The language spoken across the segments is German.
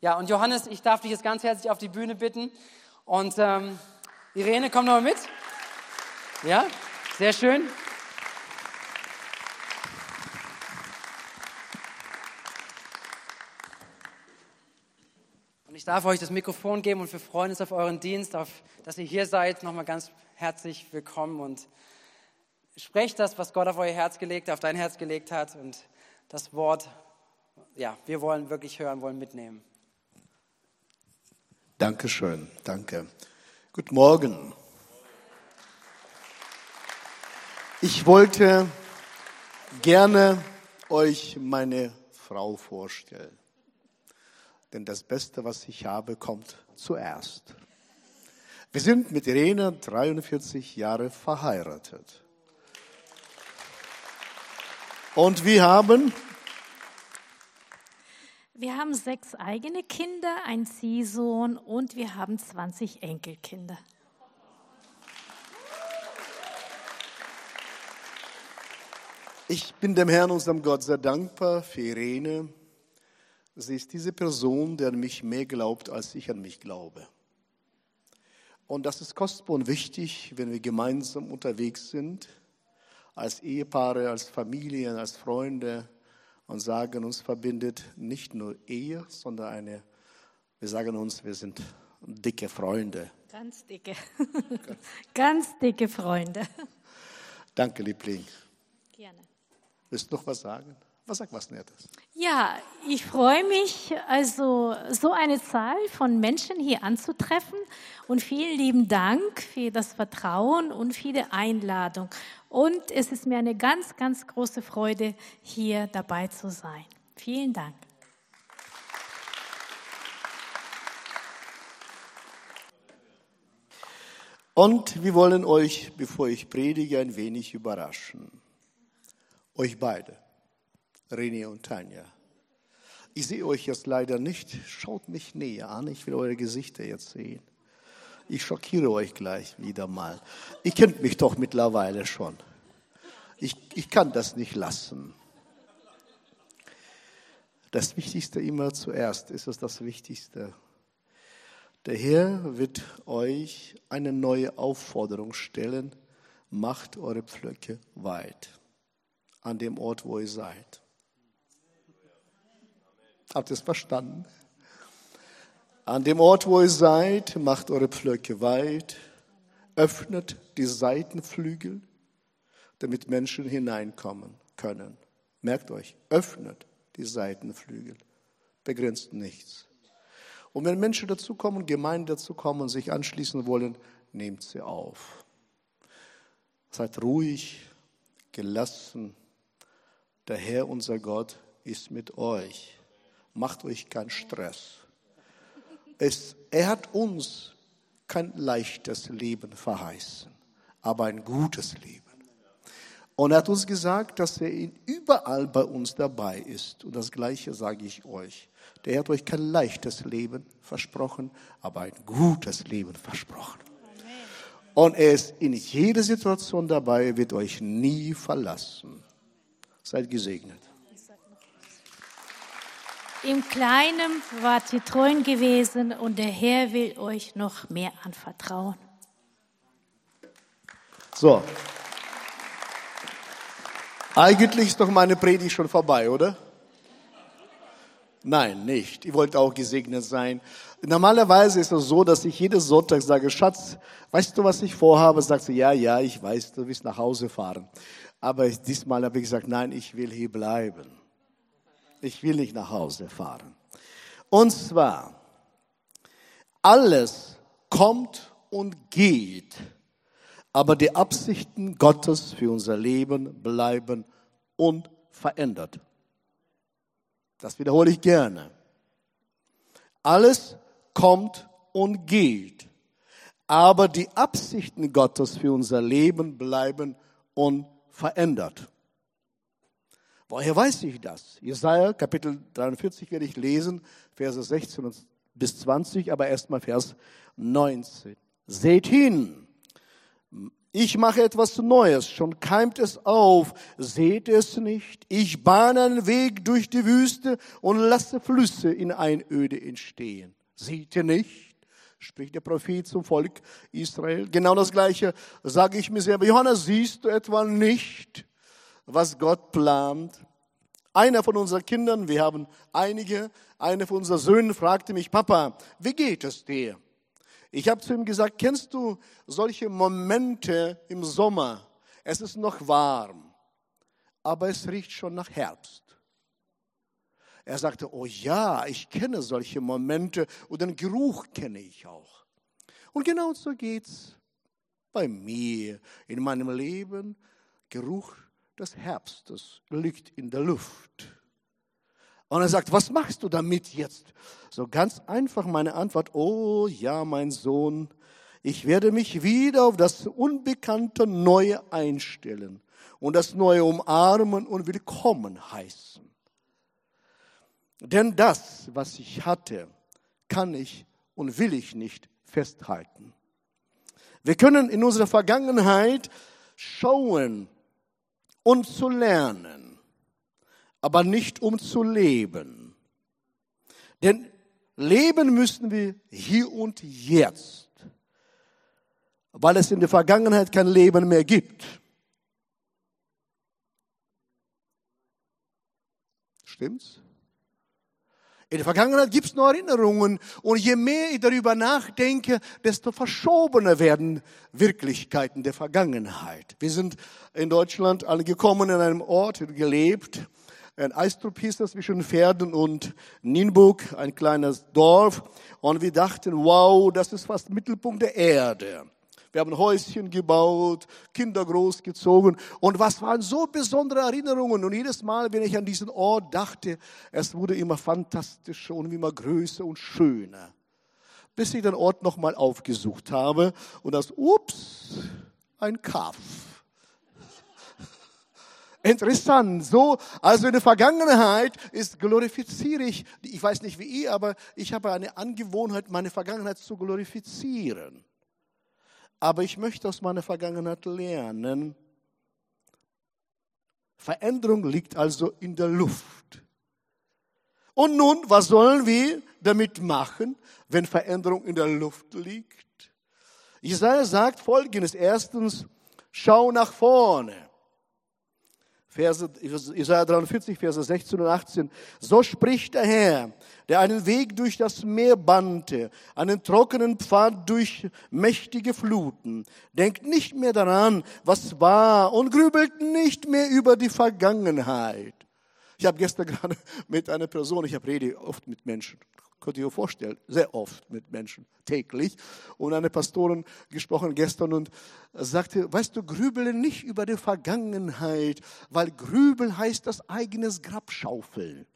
Ja, und Johannes, ich darf dich jetzt ganz herzlich auf die Bühne bitten. Und ähm, Irene, komm noch mal mit. Ja, sehr schön. Und ich darf euch das Mikrofon geben und wir freuen uns auf euren Dienst, auf, dass ihr hier seid. Nochmal ganz herzlich willkommen und sprecht das, was Gott auf euer Herz gelegt, auf dein Herz gelegt hat und das Wort, ja, wir wollen wirklich hören, wollen mitnehmen. Dankeschön, danke. Guten Morgen. Ich wollte gerne euch meine Frau vorstellen. Denn das Beste, was ich habe, kommt zuerst. Wir sind mit Irene 43 Jahre verheiratet. Und wir haben wir haben sechs eigene Kinder, ein Ziehsohn und wir haben 20 Enkelkinder. Ich bin dem Herrn, unserem Gott, sehr dankbar für Irene. Sie ist diese Person, der an mich mehr glaubt, als ich an mich glaube. Und das ist kostbar und wichtig, wenn wir gemeinsam unterwegs sind, als Ehepaare, als Familien, als Freunde, und sagen, uns verbindet nicht nur Ehe, sondern eine, wir sagen uns, wir sind dicke Freunde. Ganz dicke. Ganz dicke Freunde. Danke, Liebling. Gerne. Willst du noch was sagen? Was sagt was Nettes? Ja, ich freue mich, also so eine Zahl von Menschen hier anzutreffen und vielen lieben Dank für das Vertrauen und viele Einladung. Und es ist mir eine ganz, ganz große Freude, hier dabei zu sein. Vielen Dank. Und wir wollen euch, bevor ich predige, ein wenig überraschen. Euch beide, René und Tanja. Ich sehe euch jetzt leider nicht. Schaut mich näher an. Ich will eure Gesichter jetzt sehen. Ich schockiere euch gleich wieder mal. Ihr kennt mich doch mittlerweile schon. Ich, ich kann das nicht lassen. Das Wichtigste immer zuerst ist es das Wichtigste. Der Herr wird euch eine neue Aufforderung stellen. Macht eure Pflöcke weit an dem Ort, wo ihr seid. Habt ihr es verstanden? An dem Ort, wo ihr seid, macht eure Pflöcke weit, öffnet die Seitenflügel, damit Menschen hineinkommen können. Merkt euch, öffnet die Seitenflügel, begrenzt nichts. Und wenn Menschen dazukommen, Gemeinden dazukommen und sich anschließen wollen, nehmt sie auf. Seid ruhig, gelassen. Der Herr, unser Gott, ist mit euch. Macht euch keinen Stress. Es, er hat uns kein leichtes Leben verheißen, aber ein gutes Leben. Und er hat uns gesagt, dass er überall bei uns dabei ist. Und das Gleiche sage ich euch. Der hat euch kein leichtes Leben versprochen, aber ein gutes Leben versprochen. Und er ist in jeder Situation dabei, wird euch nie verlassen. Seid gesegnet. Im Kleinen wart ihr treu gewesen und der Herr will euch noch mehr anvertrauen. So. Eigentlich ist doch meine Predigt schon vorbei, oder? Nein, nicht. Ihr wollt auch gesegnet sein. Normalerweise ist es so, dass ich jeden Sonntag sage, Schatz, weißt du, was ich vorhabe? Sagt sie, ja, ja, ich weiß, du willst nach Hause fahren. Aber diesmal habe ich gesagt, nein, ich will hier bleiben. Ich will nicht nach Hause fahren. Und zwar, alles kommt und geht, aber die Absichten Gottes für unser Leben bleiben unverändert. Das wiederhole ich gerne. Alles kommt und geht, aber die Absichten Gottes für unser Leben bleiben unverändert. Woher weiß ich das? Jesaja Kapitel 43 werde ich lesen, Verse 16 bis 20, aber erstmal Vers 19. Seht hin, Ich mache etwas Neues, schon keimt es auf, seht es nicht? Ich bahne einen Weg durch die Wüste und lasse Flüsse in Einöde entstehen. Seht ihr nicht? Spricht der Prophet zum Volk Israel. Genau das Gleiche sage ich mir selber. Johannes, siehst du etwa nicht, was Gott plant? Einer von unseren Kindern, wir haben einige, einer von unseren Söhnen fragte mich, Papa, wie geht es dir? Ich habe zu ihm gesagt, kennst du solche Momente im Sommer? Es ist noch warm, aber es riecht schon nach Herbst. Er sagte, oh ja, ich kenne solche Momente und den Geruch kenne ich auch. Und genau so geht's bei mir in meinem Leben. Geruch des Herbstes liegt in der Luft. Und er sagt, was machst du damit jetzt? So ganz einfach meine Antwort, oh ja, mein Sohn, ich werde mich wieder auf das unbekannte Neue einstellen und das Neue umarmen und willkommen heißen. Denn das, was ich hatte, kann ich und will ich nicht festhalten. Wir können in unserer Vergangenheit schauen und zu lernen aber nicht um zu leben. Denn leben müssen wir hier und jetzt, weil es in der Vergangenheit kein Leben mehr gibt. Stimmt's? In der Vergangenheit gibt es nur Erinnerungen und je mehr ich darüber nachdenke, desto verschobener werden Wirklichkeiten der Vergangenheit. Wir sind in Deutschland angekommen, in einem Ort gelebt, ein Eistrup hieß das zwischen Pferden und Nienburg, ein kleines Dorf. Und wir dachten, wow, das ist fast Mittelpunkt der Erde. Wir haben Häuschen gebaut, Kinder großgezogen. Und was waren so besondere Erinnerungen? Und jedes Mal, wenn ich an diesen Ort dachte, es wurde immer fantastischer und immer größer und schöner. Bis ich den Ort nochmal aufgesucht habe und das, ups, ein Kaff. Interessant. So, also in der Vergangenheit ist glorifiziere ich, ich weiß nicht wie ihr, aber ich habe eine Angewohnheit, meine Vergangenheit zu glorifizieren. Aber ich möchte aus meiner Vergangenheit lernen. Veränderung liegt also in der Luft. Und nun, was sollen wir damit machen, wenn Veränderung in der Luft liegt? Jesaja sagt folgendes. Erstens, schau nach vorne. Verse, Isaiah 43, Verse 16 und 18. So spricht der Herr, der einen Weg durch das Meer bannte, einen trockenen Pfad durch mächtige Fluten. Denkt nicht mehr daran, was war und grübelt nicht mehr über die Vergangenheit. Ich habe gestern gerade mit einer Person, ich rede oft mit Menschen, Könnt ihr euch vorstellen, sehr oft mit Menschen, täglich. Und eine Pastorin gesprochen gestern und sagte, weißt du, grübele nicht über die Vergangenheit, weil grübeln heißt das eigenes Grab schaufeln.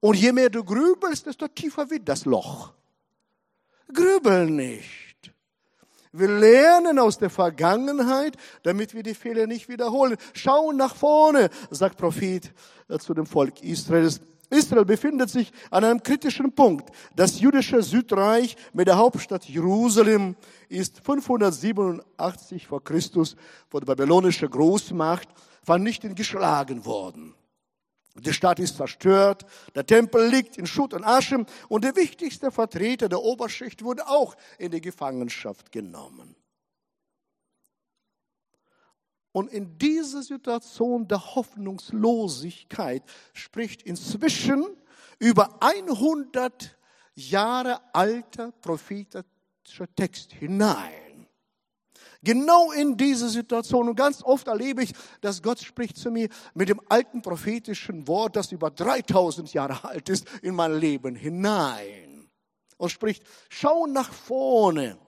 Und je mehr du grübelst, desto tiefer wird das Loch. Grübel nicht. Wir lernen aus der Vergangenheit, damit wir die Fehler nicht wiederholen. Schauen nach vorne, sagt Prophet äh, zu dem Volk Israels. Israel befindet sich an einem kritischen Punkt. Das jüdische Südreich mit der Hauptstadt Jerusalem ist 587 vor Christus von der babylonischen Großmacht vernichtend geschlagen worden. Die Stadt ist zerstört, der Tempel liegt in Schutt und Asche und der wichtigste Vertreter der Oberschicht wurde auch in die Gefangenschaft genommen. Und in dieser Situation der Hoffnungslosigkeit spricht inzwischen über 100 Jahre alter prophetischer Text hinein. Genau in diese Situation. Und ganz oft erlebe ich, dass Gott spricht zu mir mit dem alten prophetischen Wort, das über 3000 Jahre alt ist, in mein Leben hinein. Und spricht, schau nach vorne.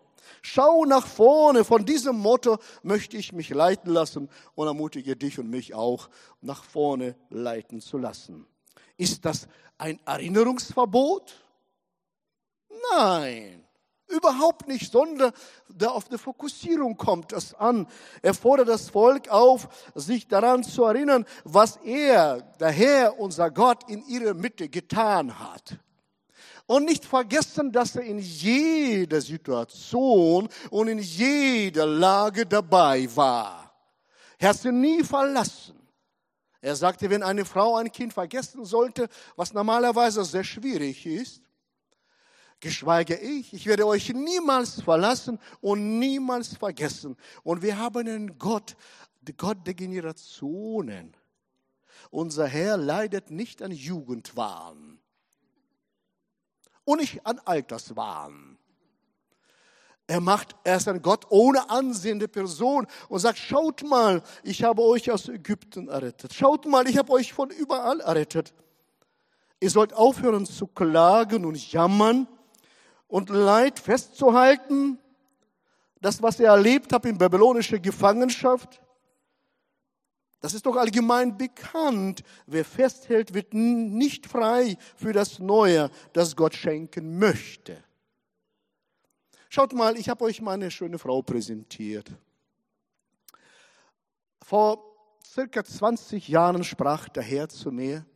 Schau nach vorne. Von diesem Motto möchte ich mich leiten lassen und ermutige dich und mich auch, nach vorne leiten zu lassen. Ist das ein Erinnerungsverbot? Nein. Überhaupt nicht, sondern da auf der Fokussierung kommt es an. Er fordert das Volk auf, sich daran zu erinnern, was er, der Herr, unser Gott, in ihrer Mitte getan hat. Und nicht vergessen, dass er in jeder Situation und in jeder Lage dabei war. Er hat sie nie verlassen. Er sagte, wenn eine Frau ein Kind vergessen sollte, was normalerweise sehr schwierig ist, geschweige ich, ich werde euch niemals verlassen und niemals vergessen. Und wir haben einen Gott, Gott der Generationen. Unser Herr leidet nicht an Jugendwahn und nicht an Alterswahn. Er macht, er ist ein Gott ohne ansehende Person und sagt, schaut mal, ich habe euch aus Ägypten errettet. Schaut mal, ich habe euch von überall errettet. Ihr sollt aufhören zu klagen und jammern und Leid festzuhalten. Das, was ihr erlebt habt in babylonischer Gefangenschaft. Das ist doch allgemein bekannt. Wer festhält, wird nicht frei für das Neue, das Gott schenken möchte. Schaut mal, ich habe euch meine schöne Frau präsentiert. Vor circa 20 Jahren sprach der Herr zu mir,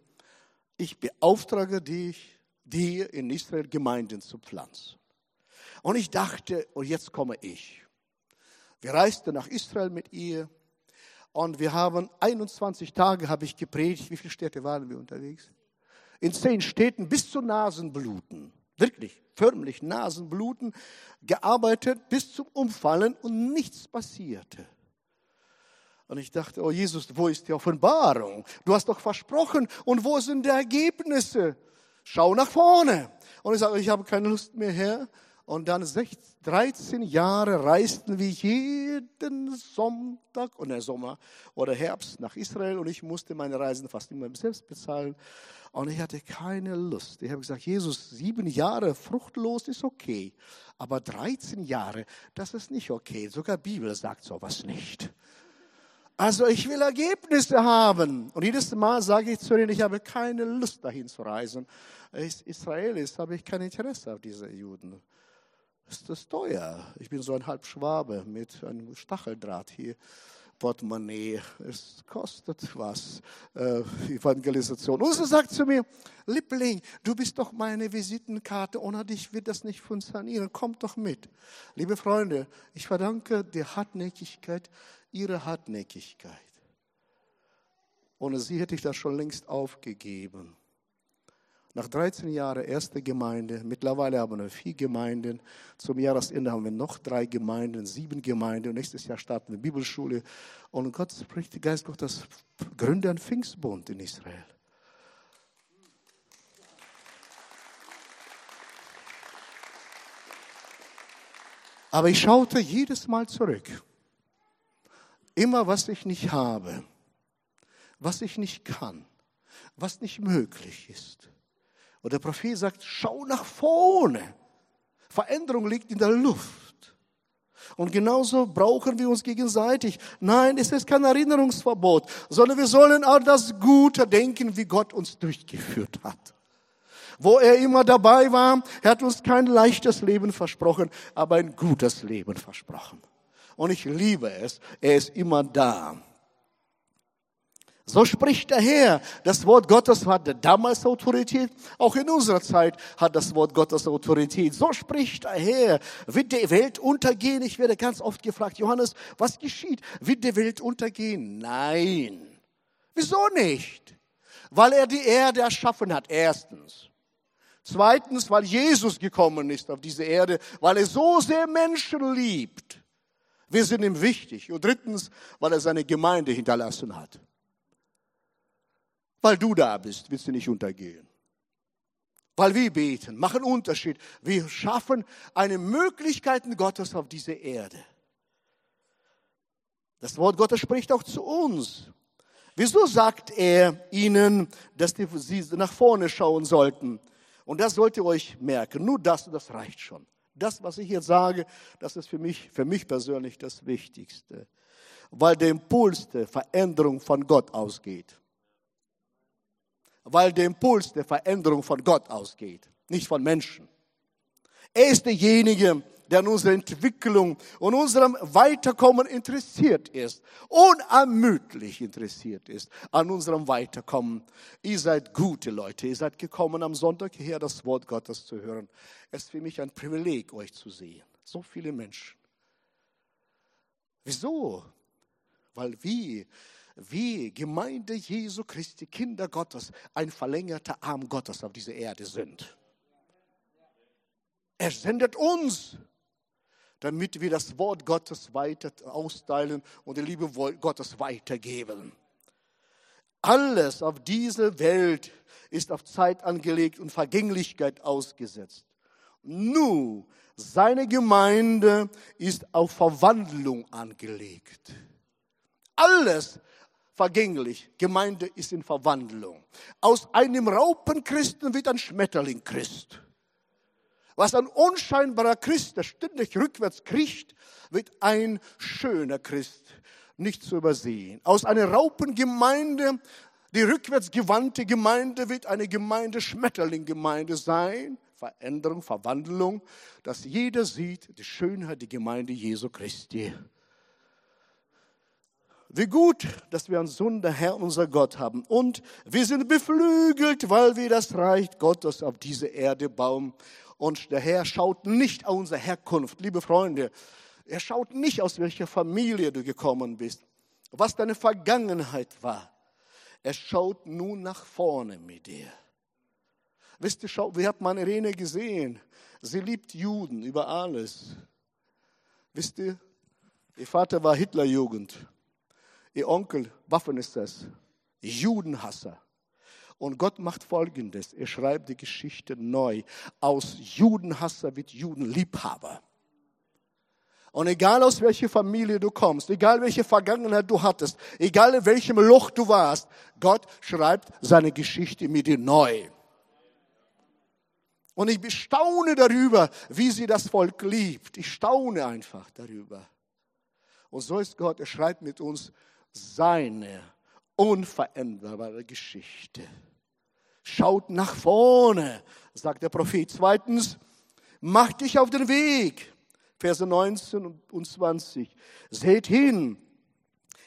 ich beauftrage dich, dir in Israel Gemeinden zu pflanzen. Und ich dachte, und jetzt komme ich. Wir reisten nach Israel mit ihr und wir haben 21 Tage habe ich gepredigt. Wie viele Städte waren wir unterwegs? In zehn Städten bis zu Nasenbluten. Wirklich, förmlich Nasenbluten. Gearbeitet bis zum Umfallen und nichts passierte. Und ich dachte, oh Jesus, wo ist die Offenbarung? Du hast doch versprochen. Und wo sind die Ergebnisse? Schau nach vorne. Und ich sage, ich habe keine Lust mehr, Herr. Und dann 13 Jahre reisten wir jeden Sonntag oder Sommer oder Herbst nach Israel und ich musste meine Reisen fast immer selbst bezahlen. Und ich hatte keine Lust. Ich habe gesagt, Jesus, sieben Jahre fruchtlos ist okay, aber 13 Jahre, das ist nicht okay. Sogar Bibel sagt sowas nicht. Also ich will Ergebnisse haben. Und jedes Mal sage ich zu ihnen, ich habe keine Lust dahin zu reisen. Israel ist, habe ich kein Interesse auf diese Juden ist das teuer. Ich bin so ein Halbschwabe mit einem Stacheldraht hier. Portemonnaie, es kostet was, äh, Evangelisation. Und sie sagt zu mir, Liebling, du bist doch meine Visitenkarte, ohne dich wird das nicht funktionieren, komm doch mit. Liebe Freunde, ich verdanke der Hartnäckigkeit, ihre Hartnäckigkeit. Ohne sie hätte ich das schon längst aufgegeben. Nach 13 Jahren erste Gemeinde, mittlerweile haben wir vier Gemeinden. Zum Jahresende haben wir noch drei Gemeinden, sieben Gemeinden. Nächstes Jahr starten wir Bibelschule. Und Gott spricht, der Geist Gottes, gründe einen Pfingstbund in Israel. Aber ich schaute jedes Mal zurück. Immer, was ich nicht habe, was ich nicht kann, was nicht möglich ist. Und der Prophet sagt, schau nach vorne. Veränderung liegt in der Luft. Und genauso brauchen wir uns gegenseitig. Nein, es ist kein Erinnerungsverbot, sondern wir sollen an das Gute denken, wie Gott uns durchgeführt hat. Wo er immer dabei war, er hat uns kein leichtes Leben versprochen, aber ein gutes Leben versprochen. Und ich liebe es, er ist immer da. So spricht der Herr. Das Wort Gottes hatte damals Autorität, auch in unserer Zeit hat das Wort Gottes Autorität. So spricht der Herr. Wird die Welt untergehen? Ich werde ganz oft gefragt, Johannes, was geschieht? Wird die Welt untergehen? Nein. Wieso nicht? Weil er die Erde erschaffen hat, erstens. Zweitens, weil Jesus gekommen ist auf diese Erde, weil er so sehr Menschen liebt. Wir sind ihm wichtig. Und drittens, weil er seine Gemeinde hinterlassen hat. Weil du da bist, willst du nicht untergehen. Weil wir beten, machen Unterschied. Wir schaffen eine Möglichkeit Gottes auf dieser Erde. Das Wort Gottes spricht auch zu uns. Wieso sagt er ihnen, dass sie nach vorne schauen sollten? Und das sollt ihr euch merken. Nur das, das reicht schon. Das, was ich jetzt sage, das ist für mich, für mich persönlich das Wichtigste. Weil der Impuls der Veränderung von Gott ausgeht weil der Impuls der Veränderung von Gott ausgeht, nicht von Menschen. Er ist derjenige, der an unserer Entwicklung und unserem Weiterkommen interessiert ist, unermüdlich interessiert ist an unserem Weiterkommen. Ihr seid gute Leute, ihr seid gekommen am Sonntag hierher das Wort Gottes zu hören. Es ist für mich ein Privileg, euch zu sehen. So viele Menschen. Wieso? Weil wir wie Gemeinde Jesu Christi, Kinder Gottes, ein verlängerter Arm Gottes auf dieser Erde sind. Er sendet uns, damit wir das Wort Gottes weiter austeilen und die Liebe Gottes weitergeben. Alles auf dieser Welt ist auf Zeit angelegt und Vergänglichkeit ausgesetzt. Nur seine Gemeinde ist auf Verwandlung angelegt. Alles vergänglich. Gemeinde ist in Verwandlung. Aus einem Raupenchristen wird ein Schmetterling-Christ. Was ein unscheinbarer Christ, der ständig rückwärts kriecht, wird ein schöner Christ, nicht zu übersehen. Aus einer Raupengemeinde, die rückwärts gewandte Gemeinde, wird eine Gemeinde Schmetterling-Gemeinde sein. Veränderung, Verwandlung, dass jeder sieht die Schönheit der Gemeinde Jesu Christi. Wie gut, dass wir einen Sohn, Herr, unser Gott haben. Und wir sind beflügelt, weil wir das Reich Gottes auf diese Erde bauen. Und der Herr schaut nicht auf unsere Herkunft, liebe Freunde. Er schaut nicht, aus welcher Familie du gekommen bist, was deine Vergangenheit war. Er schaut nun nach vorne mit dir. Wisst ihr, schau, wir haben meine Irene gesehen. Sie liebt Juden über alles. Wisst ihr, ihr Vater war Hitlerjugend. Ihr Onkel, Waffen ist das, Judenhasser. Und Gott macht Folgendes. Er schreibt die Geschichte neu. Aus Judenhasser wird Judenliebhaber. Und egal aus welcher Familie du kommst, egal welche Vergangenheit du hattest, egal in welchem Loch du warst, Gott schreibt seine Geschichte mit dir neu. Und ich staune darüber, wie sie das Volk liebt. Ich staune einfach darüber. Und so ist Gott, er schreibt mit uns seine unveränderbare Geschichte. Schaut nach vorne, sagt der Prophet. Zweitens, mach dich auf den Weg. Verse 19 und 20. Seht hin,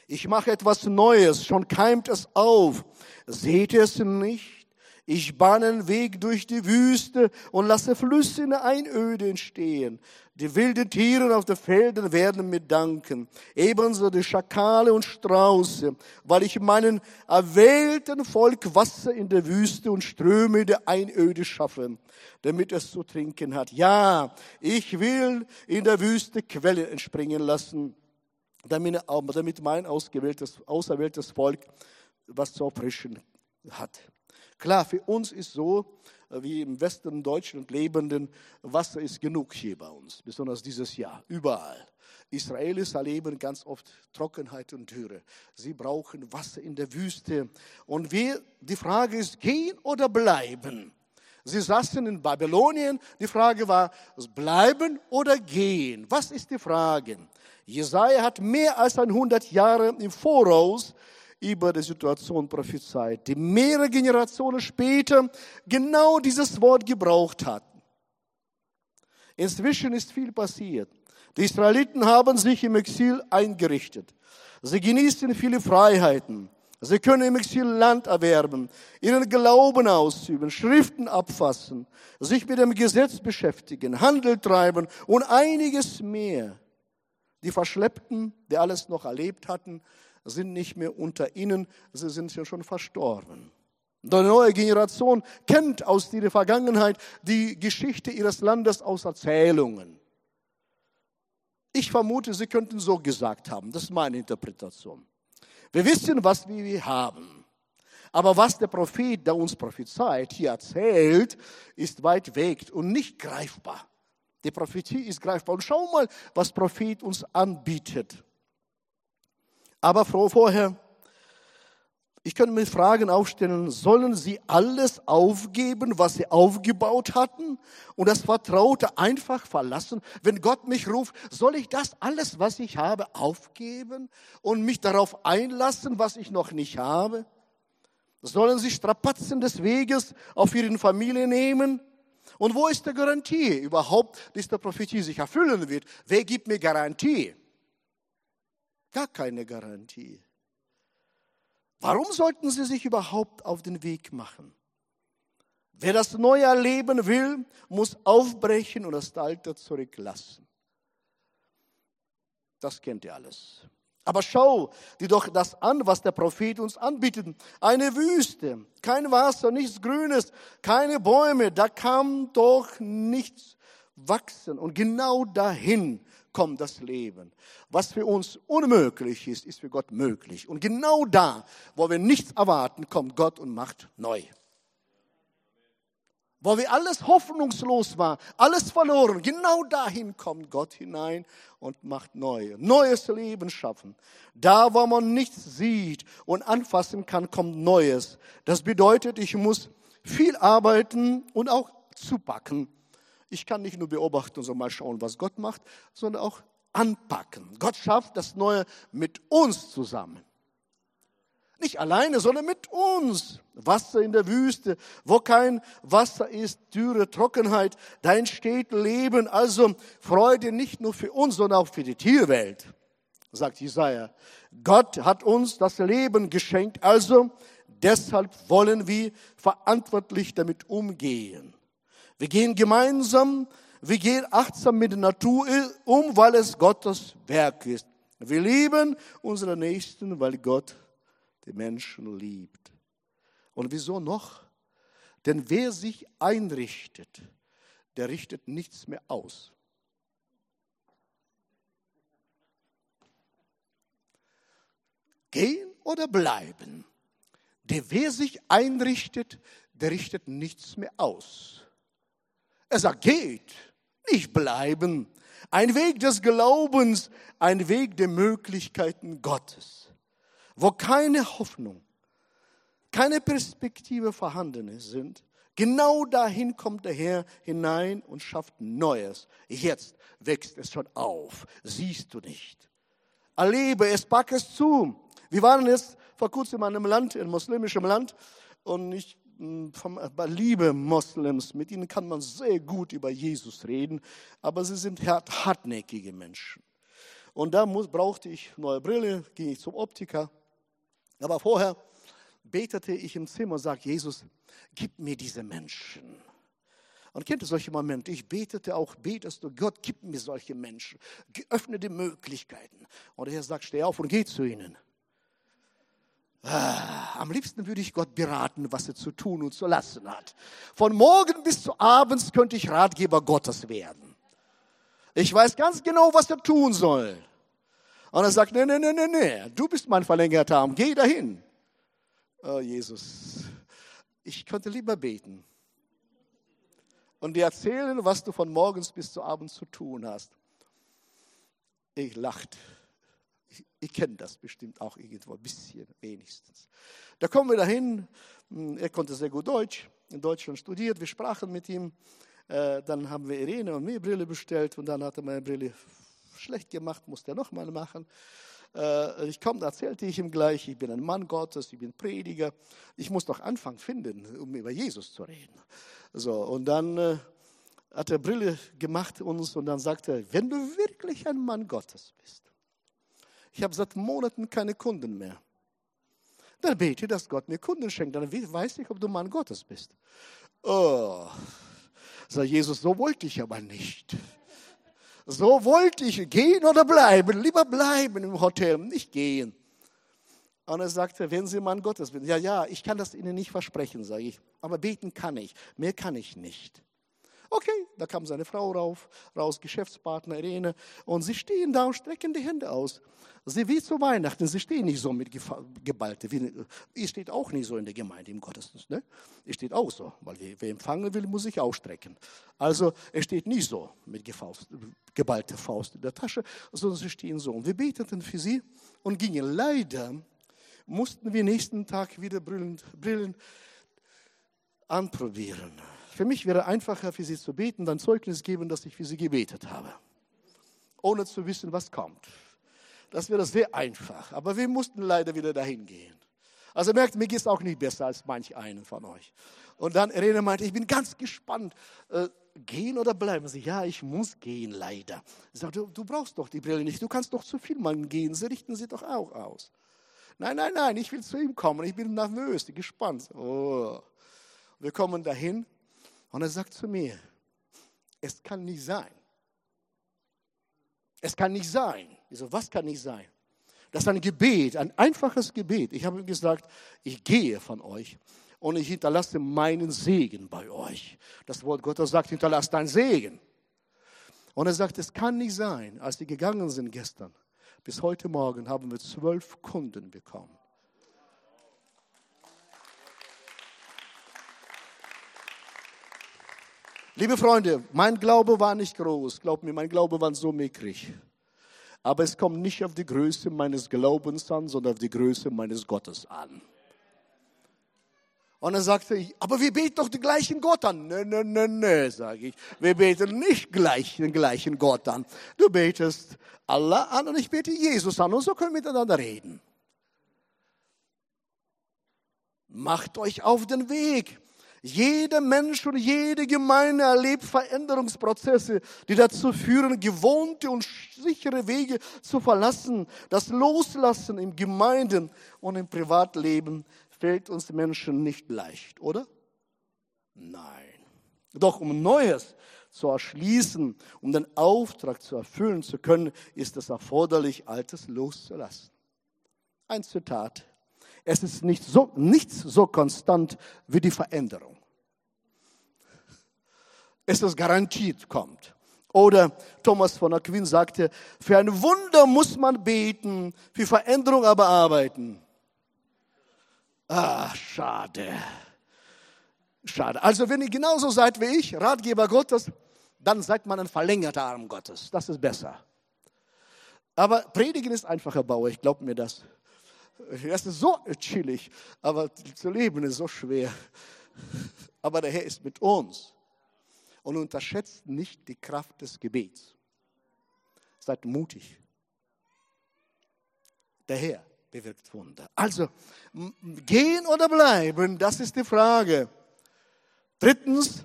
ich mache etwas Neues, schon keimt es auf. Seht es nicht? Ich bahne einen Weg durch die Wüste und lasse Flüsse in der Einöde entstehen. Die wilden Tiere auf den Feldern werden mir danken. Ebenso die Schakale und Strauße, weil ich meinen erwählten Volk Wasser in der Wüste und Ströme der Einöde schaffe, damit es zu trinken hat. Ja, ich will in der Wüste Quellen entspringen lassen, damit, damit mein ausgewähltes, auserwähltes Volk was zu erfrischen hat. Klar, für uns ist so, äh, wie im Westen Deutschland lebenden, Wasser ist genug hier bei uns, besonders dieses Jahr, überall. Israelis erleben ganz oft Trockenheit und Dürre. Sie brauchen Wasser in der Wüste. Und wir, die Frage ist, gehen oder bleiben? Sie saßen in Babylonien. Die Frage war, bleiben oder gehen? Was ist die Frage? Jesaja hat mehr als 100 Jahre im Voraus über die Situation prophezeit, die mehrere Generationen später genau dieses Wort gebraucht hatten. Inzwischen ist viel passiert. Die Israeliten haben sich im Exil eingerichtet. Sie genießen viele Freiheiten. Sie können im Exil Land erwerben, ihren Glauben ausüben, Schriften abfassen, sich mit dem Gesetz beschäftigen, Handel treiben und einiges mehr. Die Verschleppten, die alles noch erlebt hatten, sind nicht mehr unter ihnen, sie sind ja schon verstorben. Die neue Generation kennt aus ihrer Vergangenheit die Geschichte ihres Landes aus Erzählungen. Ich vermute, sie könnten so gesagt haben. Das ist meine Interpretation. Wir wissen, was wir haben. Aber was der Prophet, der uns prophezeit, hier erzählt, ist weit weg und nicht greifbar. Die Prophetie ist greifbar. Und schau mal, was Prophet uns anbietet. Aber vorher, ich könnte mir Fragen aufstellen, sollen sie alles aufgeben, was sie aufgebaut hatten und das Vertraute einfach verlassen? Wenn Gott mich ruft, soll ich das alles, was ich habe, aufgeben und mich darauf einlassen, was ich noch nicht habe? Sollen sie Strapazen des Weges auf ihren Familie nehmen? Und wo ist die Garantie überhaupt, dass die Prophetie sich erfüllen wird? Wer gibt mir Garantie? Gar keine Garantie. Warum sollten Sie sich überhaupt auf den Weg machen? Wer das Neue erleben will, muss aufbrechen und das Alte zurücklassen. Das kennt ihr alles. Aber schau dir doch das an, was der Prophet uns anbietet. Eine Wüste, kein Wasser, nichts Grünes, keine Bäume, da kann doch nichts wachsen. Und genau dahin kommt das Leben. Was für uns unmöglich ist, ist für Gott möglich. Und genau da, wo wir nichts erwarten, kommt Gott und macht neu wo wir alles hoffnungslos war, alles verloren, genau dahin kommt Gott hinein und macht neu, neues Leben schaffen. Da, wo man nichts sieht und anfassen kann, kommt Neues. Das bedeutet, ich muss viel arbeiten und auch zupacken. Ich kann nicht nur beobachten und so mal schauen, was Gott macht, sondern auch anpacken. Gott schafft das Neue mit uns zusammen. Nicht alleine, sondern mit uns. Wasser in der Wüste, wo kein Wasser ist, Dürre, Trockenheit, da entsteht Leben. Also Freude nicht nur für uns, sondern auch für die Tierwelt, sagt Jesaja. Gott hat uns das Leben geschenkt, also deshalb wollen wir verantwortlich damit umgehen. Wir gehen gemeinsam, wir gehen achtsam mit der Natur um, weil es Gottes Werk ist. Wir lieben unsere Nächsten, weil Gott die Menschen liebt. Und wieso noch? Denn wer sich einrichtet, der richtet nichts mehr aus. Gehen oder bleiben? Der wer sich einrichtet, der richtet nichts mehr aus. Er sagt, geht, nicht bleiben. Ein Weg des Glaubens, ein Weg der Möglichkeiten Gottes wo keine Hoffnung, keine Perspektive vorhanden sind, genau dahin kommt der Herr hinein und schafft Neues. Jetzt wächst es schon auf, siehst du nicht. Erlebe es, pack es zu. Wir waren jetzt vor kurzem in einem Land, in einem muslimischen Land, und ich liebe Moslems, mit ihnen kann man sehr gut über Jesus reden, aber sie sind hartnäckige Menschen. Und da muss, brauchte ich neue Brille, ging ich zum Optiker aber vorher betete ich im Zimmer und sagte, Jesus, gib mir diese Menschen. Und kennt ihr solche Momente? Ich betete auch, betest du, Gott, gib mir solche Menschen. Öffne die Möglichkeiten. Und der Herr sagt, steh auf und geh zu ihnen. Ah, am liebsten würde ich Gott beraten, was er zu tun und zu lassen hat. Von morgen bis zu abends könnte ich Ratgeber Gottes werden. Ich weiß ganz genau, was er tun soll. Und er sagt, nee, nee, nee, nee, nee, du bist mein verlängerter Arm, geh dahin. Oh, Jesus, ich könnte lieber beten und dir erzählen, was du von morgens bis zu abends zu tun hast. Ich lacht. Ich, kenne das bestimmt auch irgendwo, ein bisschen wenigstens. Da kommen wir dahin. Hm, er konnte sehr gut Deutsch, in Deutschland studiert. Wir sprachen mit ihm. Äh, dann haben wir Irene und mir Brille bestellt und dann hat er meine Brille schlecht gemacht, musste er nochmal machen. Äh, ich komme, erzählte ich ihm gleich, ich bin ein Mann Gottes, ich bin Prediger. Ich muss doch Anfang finden, um über Jesus zu reden. So, und dann äh, hat er Brille gemacht uns und dann sagte er, wenn du wirklich ein Mann Gottes bist, ich habe seit Monaten keine Kunden mehr. Dann bete, dass Gott mir Kunden schenkt. Dann weiß ich, ob du Mann Gottes bist. Oh, sagt Jesus, so wollte ich aber nicht. So wollte ich gehen oder bleiben. Lieber bleiben im Hotel, nicht gehen. Und er sagte, wenn Sie Mann Gottes sind, ja, ja, ich kann das Ihnen nicht versprechen, sage ich. Aber beten kann ich. Mehr kann ich nicht. Okay, da kam seine Frau rauf, raus, Geschäftspartner Irene, und sie stehen da und strecken die Hände aus. Sie wie zu Weihnachten, sie stehen nicht so mit geballte. Ihr steht auch nicht so in der Gemeinde im Gottesdienst. Ne? Ihr steht auch so, weil wer, empfangen will, muss sich ausstrecken. Also er steht nicht so mit geballter Faust in der Tasche, sondern sie stehen so. Und wir beteten für sie und gingen. Leider mussten wir nächsten Tag wieder Brillen, Brillen anprobieren. Für mich wäre einfacher, für sie zu beten, dann Zeugnis geben, dass ich für sie gebetet habe, ohne zu wissen, was kommt. Das wäre sehr einfach. Aber wir mussten leider wieder dahin gehen. Also merkt, mir geht es auch nicht besser als manch einen von euch. Und dann Irene meinte, ich bin ganz gespannt. Äh, gehen oder bleiben? Sie, ja, ich muss gehen, leider. Ich sagte, du, du brauchst doch die Brille nicht. Du kannst doch zu viel Mann gehen. Sie richten sie doch auch aus. Nein, nein, nein, ich will zu ihm kommen. Ich bin nervös, gespannt. Oh. Wir kommen dahin und er sagt zu mir, es kann nicht sein. Es kann nicht sein. Ich so, was kann nicht sein? Das ist ein Gebet, ein einfaches Gebet. Ich habe ihm gesagt, ich gehe von euch und ich hinterlasse meinen Segen bei euch. Das Wort Gottes sagt, hinterlasse deinen Segen. Und er sagt, es kann nicht sein, als die gegangen sind gestern, bis heute Morgen haben wir zwölf Kunden bekommen. Liebe Freunde, mein Glaube war nicht groß. Glaub mir, mein Glaube war so mickrig. Aber es kommt nicht auf die Größe meines Glaubens an, sondern auf die Größe meines Gottes an. Und dann sagte ich, aber wir beten doch den gleichen Gott an. Nö, nö, nö, nö, sage ich. Wir beten nicht gleich den gleichen Gott an. Du betest Allah an und ich bete Jesus an und so können wir miteinander reden. Macht euch auf den Weg. Jeder Mensch und jede Gemeinde erlebt Veränderungsprozesse, die dazu führen, gewohnte und sichere Wege zu verlassen. Das Loslassen im Gemeinden und im Privatleben fällt uns Menschen nicht leicht, oder? Nein. Doch um Neues zu erschließen, um den Auftrag zu erfüllen zu können, ist es erforderlich, Altes loszulassen. Ein Zitat. Es ist nicht so, nichts so konstant wie die Veränderung es ist garantiert kommt. Oder Thomas von Aquin sagte, für ein Wunder muss man beten, für Veränderung aber arbeiten. Ah, schade. Schade. Also wenn ihr genauso seid wie ich, Ratgeber Gottes, dann seid man ein verlängerter Arm Gottes. Das ist besser. Aber predigen ist einfacher Bauer, ich glaube mir das. Das ist so chillig, aber zu leben ist so schwer. Aber der Herr ist mit uns und unterschätzt nicht die Kraft des Gebets. Seid mutig. Der Herr bewirkt Wunder. Also, gehen oder bleiben, das ist die Frage. Drittens,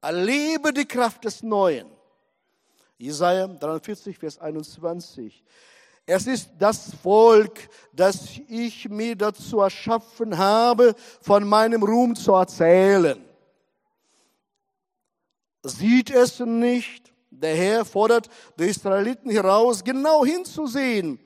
erlebe die Kraft des Neuen. Jesaja 43, Vers 21. Es ist das Volk, das ich mir dazu erschaffen habe, von meinem Ruhm zu erzählen sieht es nicht. Der Herr fordert die Israeliten heraus, genau hinzusehen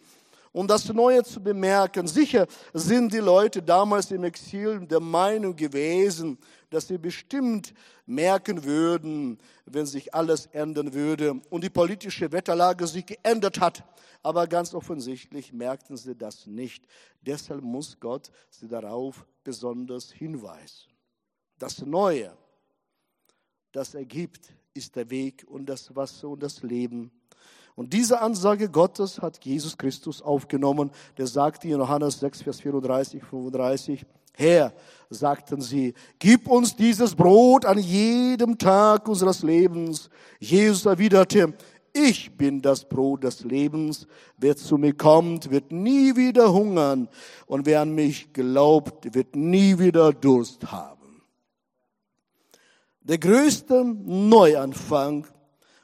und das Neue zu bemerken. Sicher sind die Leute damals im Exil der Meinung gewesen, dass sie bestimmt merken würden, wenn sich alles ändern würde und die politische Wetterlage sich geändert hat. Aber ganz offensichtlich merkten sie das nicht. Deshalb muss Gott sie darauf besonders hinweisen. Das Neue das ergibt, ist der Weg und das Wasser und das Leben. Und diese Ansage Gottes hat Jesus Christus aufgenommen. Der sagte in Johannes 6, Vers 34, 35, Herr, sagten sie, gib uns dieses Brot an jedem Tag unseres Lebens. Jesus erwiderte, ich bin das Brot des Lebens. Wer zu mir kommt, wird nie wieder hungern. Und wer an mich glaubt, wird nie wieder Durst haben. Der größte Neuanfang,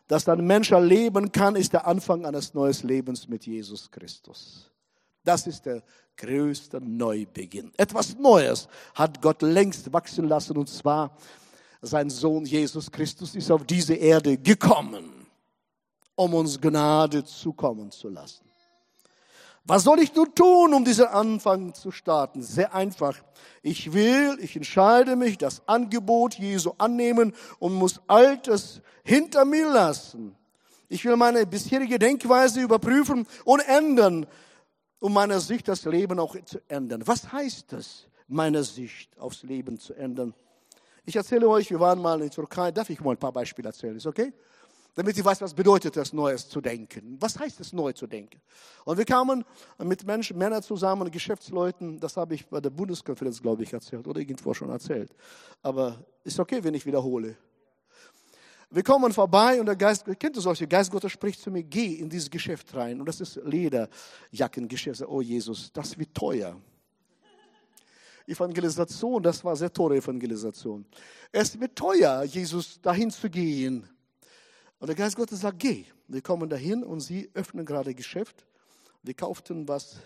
das ein Mensch erleben kann, ist der Anfang eines neuen Lebens mit Jesus Christus. Das ist der größte Neubeginn. Etwas Neues hat Gott längst wachsen lassen und zwar sein Sohn Jesus Christus ist auf diese Erde gekommen, um uns Gnade zukommen zu lassen. Was soll ich nun tun, um diesen Anfang zu starten? Sehr einfach. Ich will, ich entscheide mich, das Angebot Jesu annehmen und muss Altes hinter mir lassen. Ich will meine bisherige Denkweise überprüfen und ändern, um meine Sicht das Leben auch zu ändern. Was heißt das, meine Sicht aufs Leben zu ändern? Ich erzähle euch, wir waren mal in der Türkei. Darf ich mal ein paar Beispiele erzählen? Ist okay? Damit sie weiß, was bedeutet es, Neues zu denken. Was heißt es, neu zu denken? Und wir kamen mit Menschen, Männern zusammen, Geschäftsleuten, das habe ich bei der Bundeskonferenz, glaube ich, erzählt oder irgendwo schon erzählt. Aber ist okay, wenn ich wiederhole. Wir kommen vorbei und der Geist, kennt ihr solche, Geist Gottes spricht zu mir, geh in dieses Geschäft rein. Und das ist Lederjackengeschäft. Oh Jesus, das wird teuer. Evangelisation, das war sehr teure Evangelisation. Es wird teuer, Jesus dahin zu gehen. Und der Geist Gottes sagt, geh. Wir kommen dahin und sie öffnen gerade Geschäft. Wir kauften was,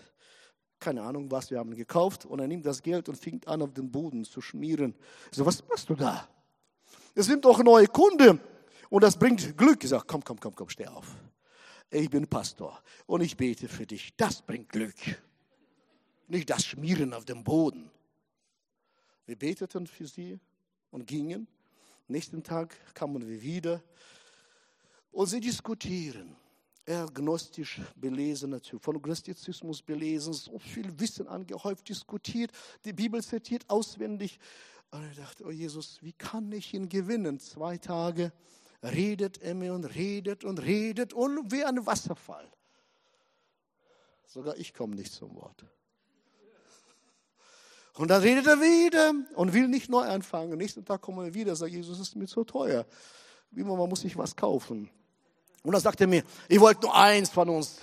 keine Ahnung was, wir haben gekauft. Und er nimmt das Geld und fängt an, auf den Boden zu schmieren. Ich so, was machst du da? Es sind doch neue Kunden. Und das bringt Glück. Ich sage, komm, komm, komm, komm, steh auf. Ich bin Pastor und ich bete für dich. Das bringt Glück. Nicht das Schmieren auf dem Boden. Wir beteten für sie und gingen. Nächsten Tag kamen wir wieder und sie diskutieren. Er gnostisch belesen, von Gnostizismus belesen, so viel Wissen angehäuft, diskutiert, die Bibel zitiert auswendig. Und ich dachte, oh Jesus, wie kann ich ihn gewinnen? Zwei Tage redet er mir und redet und redet und wie ein Wasserfall. Sogar ich komme nicht zum Wort. Und dann redet er wieder und will nicht neu anfangen. nächsten Tag kommen wir wieder, sagt Jesus, es ist mir zu teuer. Wie immer, man muss sich was kaufen. Und dann sagt er mir, ich wollte nur eins von uns,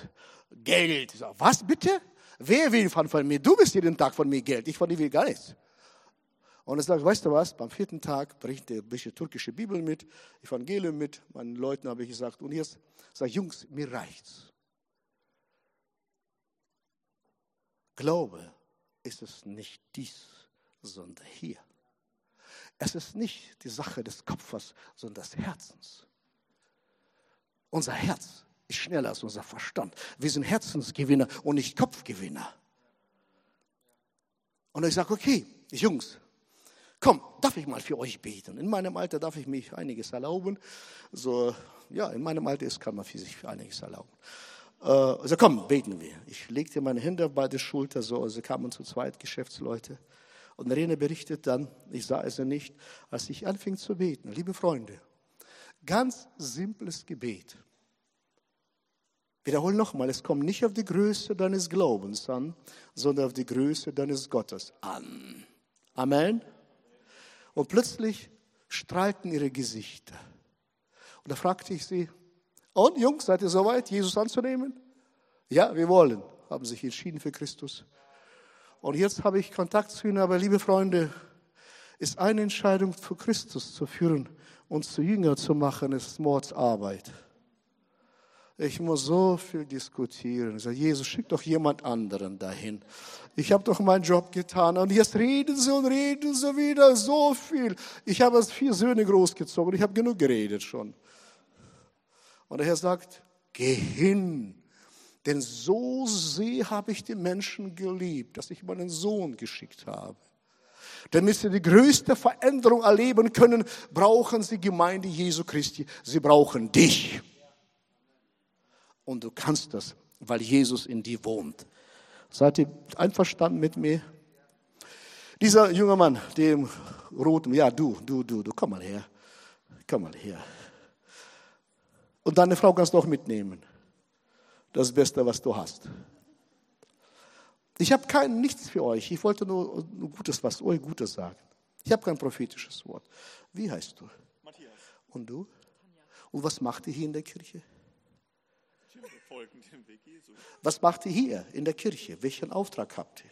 Geld. Ich sage, was bitte? Wer will von, von mir? Du bist jeden Tag von mir Geld. Ich von dir will gar nichts. Und er sagt, weißt du was, beim vierten Tag bringt er ein bisschen türkische Bibel mit, Evangelium mit. Meinen Leuten habe ich gesagt, und jetzt sage ich, Jungs, mir reicht's. Glaube ist es nicht dies, sondern hier. Es ist nicht die Sache des Kopfes, sondern des Herzens. Unser Herz ist schneller als unser Verstand. Wir sind Herzensgewinner und nicht Kopfgewinner. Und ich sage, okay, Jungs, komm, darf ich mal für euch beten? In meinem Alter darf ich mich einiges erlauben. So, ja, in meinem Alter ist, kann man für sich einiges erlauben. Äh, also komm, beten wir. Ich legte meine Hände auf beide Schultern, so, also kamen zu zweit Geschäftsleute. Und Rene berichtet dann, ich sah es nicht, als ich anfing zu beten. Liebe Freunde, ganz simples Gebet. Wiederhole nochmal, es kommt nicht auf die Größe deines Glaubens an, sondern auf die Größe deines Gottes an. Amen. Und plötzlich strahlten ihre Gesichter. Und da fragte ich sie, und Jungs, seid ihr soweit, Jesus anzunehmen? Ja, wir wollen, haben sich entschieden für Christus. Und jetzt habe ich Kontakt zu ihnen, aber liebe Freunde, ist eine Entscheidung für Christus zu führen, uns zu Jünger zu machen, ist Mordsarbeit. Ich muss so viel diskutieren. Ich sage, Jesus, schick doch jemand anderen dahin. Ich habe doch meinen Job getan und jetzt reden sie und reden sie wieder so viel. Ich habe vier Söhne großgezogen. Ich habe genug geredet schon. Und der Herr sagt, geh hin. Denn so sehr habe ich die Menschen geliebt, dass ich meinen Sohn geschickt habe. Damit sie die größte Veränderung erleben können, brauchen sie Gemeinde Jesu Christi. Sie brauchen dich. Und du kannst das, weil Jesus in dir wohnt. Seid ihr einverstanden mit mir? Dieser junge Mann, dem roten, ja, du, du, du, du, komm mal her. Komm mal her. Und deine Frau kannst du auch mitnehmen. Das Beste, was du hast. Ich habe kein nichts für euch. Ich wollte nur, nur Gutes, was euch Gutes sagen. Ich habe kein prophetisches Wort. Wie heißt du? Matthias. Und du? Und was macht ihr hier in der Kirche? Was macht ihr hier in der Kirche? Welchen Auftrag habt ihr?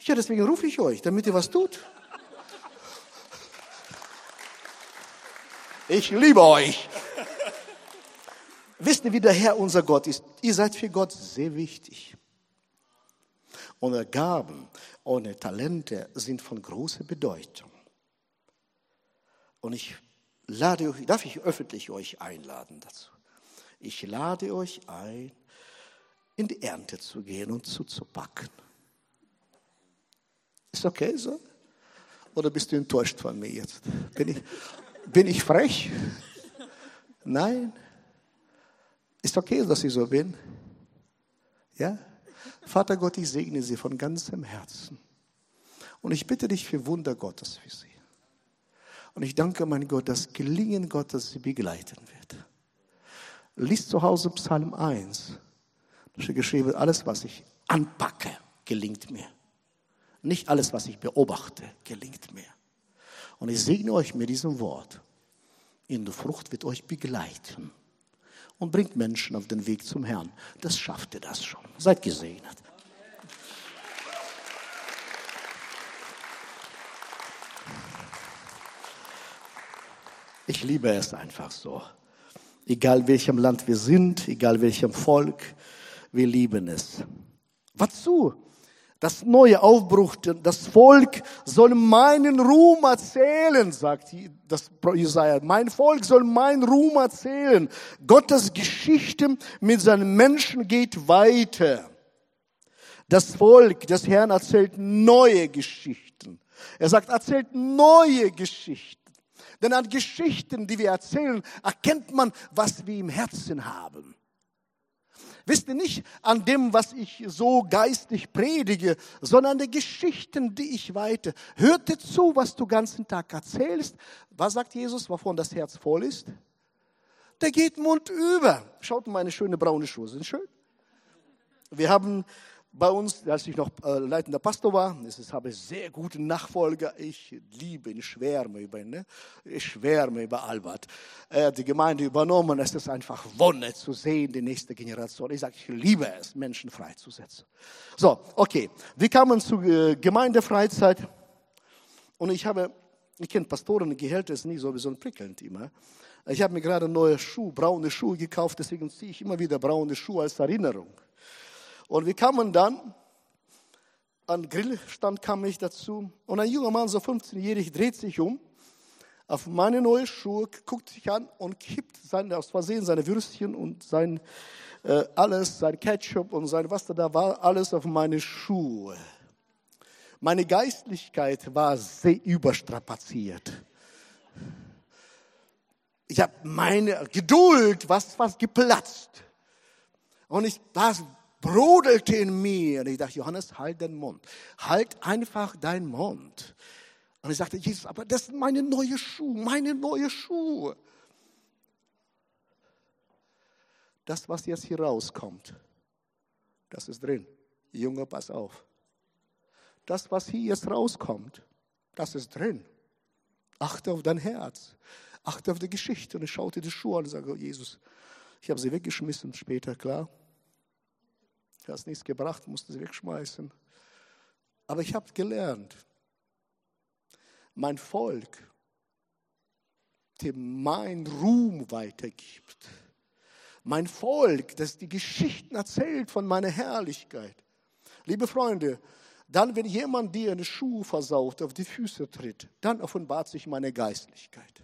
Ja, deswegen rufe ich euch, damit ihr was tut. Ich liebe euch. Wisst ihr, wie der Herr unser Gott ist? Ihr seid für Gott sehr wichtig. Eure Gaben, eure Talente sind von großer Bedeutung. Und ich lade euch, darf ich öffentlich euch einladen dazu? Ich lade euch ein, in die Ernte zu gehen und zuzupacken. Ist okay so? Oder bist du enttäuscht von mir jetzt? Bin ich, bin ich frech? Nein. Ist okay, dass ich so bin? Ja? Vater Gott, ich segne sie von ganzem Herzen. Und ich bitte dich für Wunder Gottes für sie. Und ich danke, mein Gott, das Gelingen Gottes sie begleiten wird. Lies zu Hause Psalm 1. Da steht geschrieben, alles, was ich anpacke, gelingt mir. Nicht alles, was ich beobachte, gelingt mir. Und ich segne euch mit diesem Wort. In der Frucht wird euch begleiten und bringt Menschen auf den Weg zum Herrn. Das schafft ihr das schon. Seid gesegnet. Ich liebe es einfach so. Egal welchem Land wir sind, egal welchem Volk, wir lieben es. Wozu? Das neue Aufbruch, das Volk soll meinen Ruhm erzählen, sagt das Jesaja. Mein Volk soll meinen Ruhm erzählen. Gottes Geschichte mit seinen Menschen geht weiter. Das Volk des Herrn erzählt neue Geschichten. Er sagt, erzählt neue Geschichten. Denn an Geschichten, die wir erzählen, erkennt man, was wir im Herzen haben. Wisst ihr nicht an dem, was ich so geistig predige, sondern an den Geschichten, die ich weite. Hörte zu, was du ganzen Tag erzählst. Was sagt Jesus, wovon das Herz voll ist? Der geht Mund über. Schaut meine schöne braune Schuhe, sind schön. Wir haben bei uns, als ich noch äh, leitender Pastor war, ist, habe ich sehr gute Nachfolger. Ich liebe ihn, schwärme über ihn. Ne? Ich schwärme über Albert. Er hat die Gemeinde übernommen. Es ist einfach Wonne zu sehen, die nächste Generation. Ich sage, ich liebe es, Menschen freizusetzen. So, okay. Wir kamen zur äh, Gemeindefreizeit und ich habe, ich kenne Pastoren, Gehälter ist nicht sowieso prickelnd immer. Ich habe mir gerade neue Schuhe, braune Schuhe gekauft, deswegen ziehe ich immer wieder braune Schuhe als Erinnerung. Und wir kamen dann, an Grillstand kam ich dazu und ein junger Mann, so 15-jährig, dreht sich um auf meine neue Schuhe, guckt sich an und kippt seine, aus Versehen seine Würstchen und sein äh, alles, sein Ketchup und sein was da war, alles auf meine Schuhe. Meine Geistlichkeit war sehr überstrapaziert. Ich habe meine Geduld, was was geplatzt. Und ich war brodelte in mir. Und ich dachte, Johannes, halt den Mund. Halt einfach deinen Mund. Und ich sagte, Jesus, aber das sind meine neue Schuhe, meine neue Schuhe. Das, was jetzt hier rauskommt, das ist drin. Junge, pass auf. Das, was hier jetzt rauskommt, das ist drin. Achte auf dein Herz. Achte auf die Geschichte. Und ich schaute die Schuhe an und sage, Jesus, ich habe sie weggeschmissen später, klar. Du hast nichts gebracht, musste sie wegschmeißen. Aber ich habe gelernt, mein Volk, dem mein Ruhm weitergibt, mein Volk, das die Geschichten erzählt von meiner Herrlichkeit. Liebe Freunde, dann, wenn jemand dir eine Schuhe versaut, auf die Füße tritt, dann offenbart sich meine Geistlichkeit.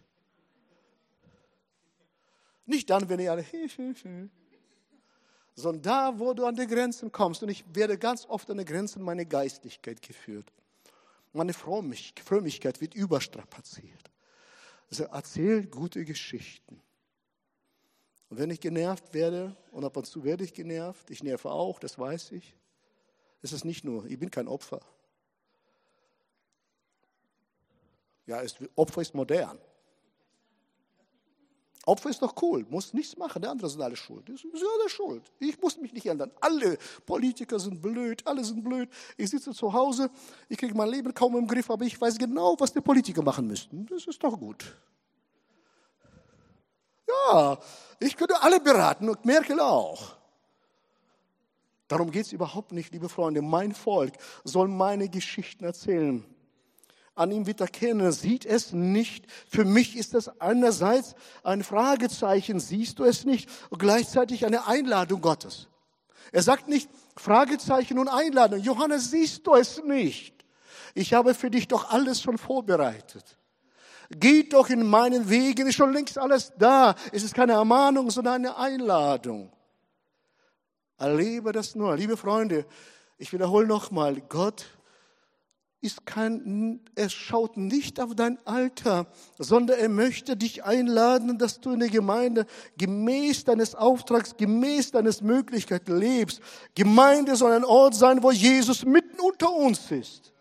Nicht dann, wenn ihr alle sondern da, wo du an die Grenzen kommst. Und ich werde ganz oft an die Grenzen meiner Geistlichkeit geführt. Meine Frömmigkeit wird überstrapaziert. Also erzähl gute Geschichten. Und wenn ich genervt werde, und ab und zu werde ich genervt, ich nerve auch, das weiß ich, ist es nicht nur, ich bin kein Opfer. Ja, Opfer ist modern. Opfer ist doch cool, muss nichts machen, die anderen sind alle schuld. Das ist ja der Schuld. Ich muss mich nicht ändern. Alle Politiker sind blöd, alle sind blöd. Ich sitze zu Hause, ich kriege mein Leben kaum im Griff, aber ich weiß genau, was die Politiker machen müssten. Das ist doch gut. Ja, ich könnte alle beraten und Merkel auch. Darum geht es überhaupt nicht, liebe Freunde. Mein Volk soll meine Geschichten erzählen an ihm wird erkennen, sieht es nicht. Für mich ist das einerseits ein Fragezeichen, siehst du es nicht, und gleichzeitig eine Einladung Gottes. Er sagt nicht Fragezeichen und Einladung. Johannes, siehst du es nicht? Ich habe für dich doch alles schon vorbereitet. Geht doch in meinen Wegen, ist schon längst alles da. Es ist keine Ermahnung, sondern eine Einladung. Erlebe das nur. Liebe Freunde, ich wiederhole nochmal, Gott ist kein, er schaut nicht auf dein Alter, sondern er möchte dich einladen, dass du in der Gemeinde gemäß deines Auftrags, gemäß deines Möglichkeiten lebst. Gemeinde soll ein Ort sein, wo Jesus mitten unter uns ist.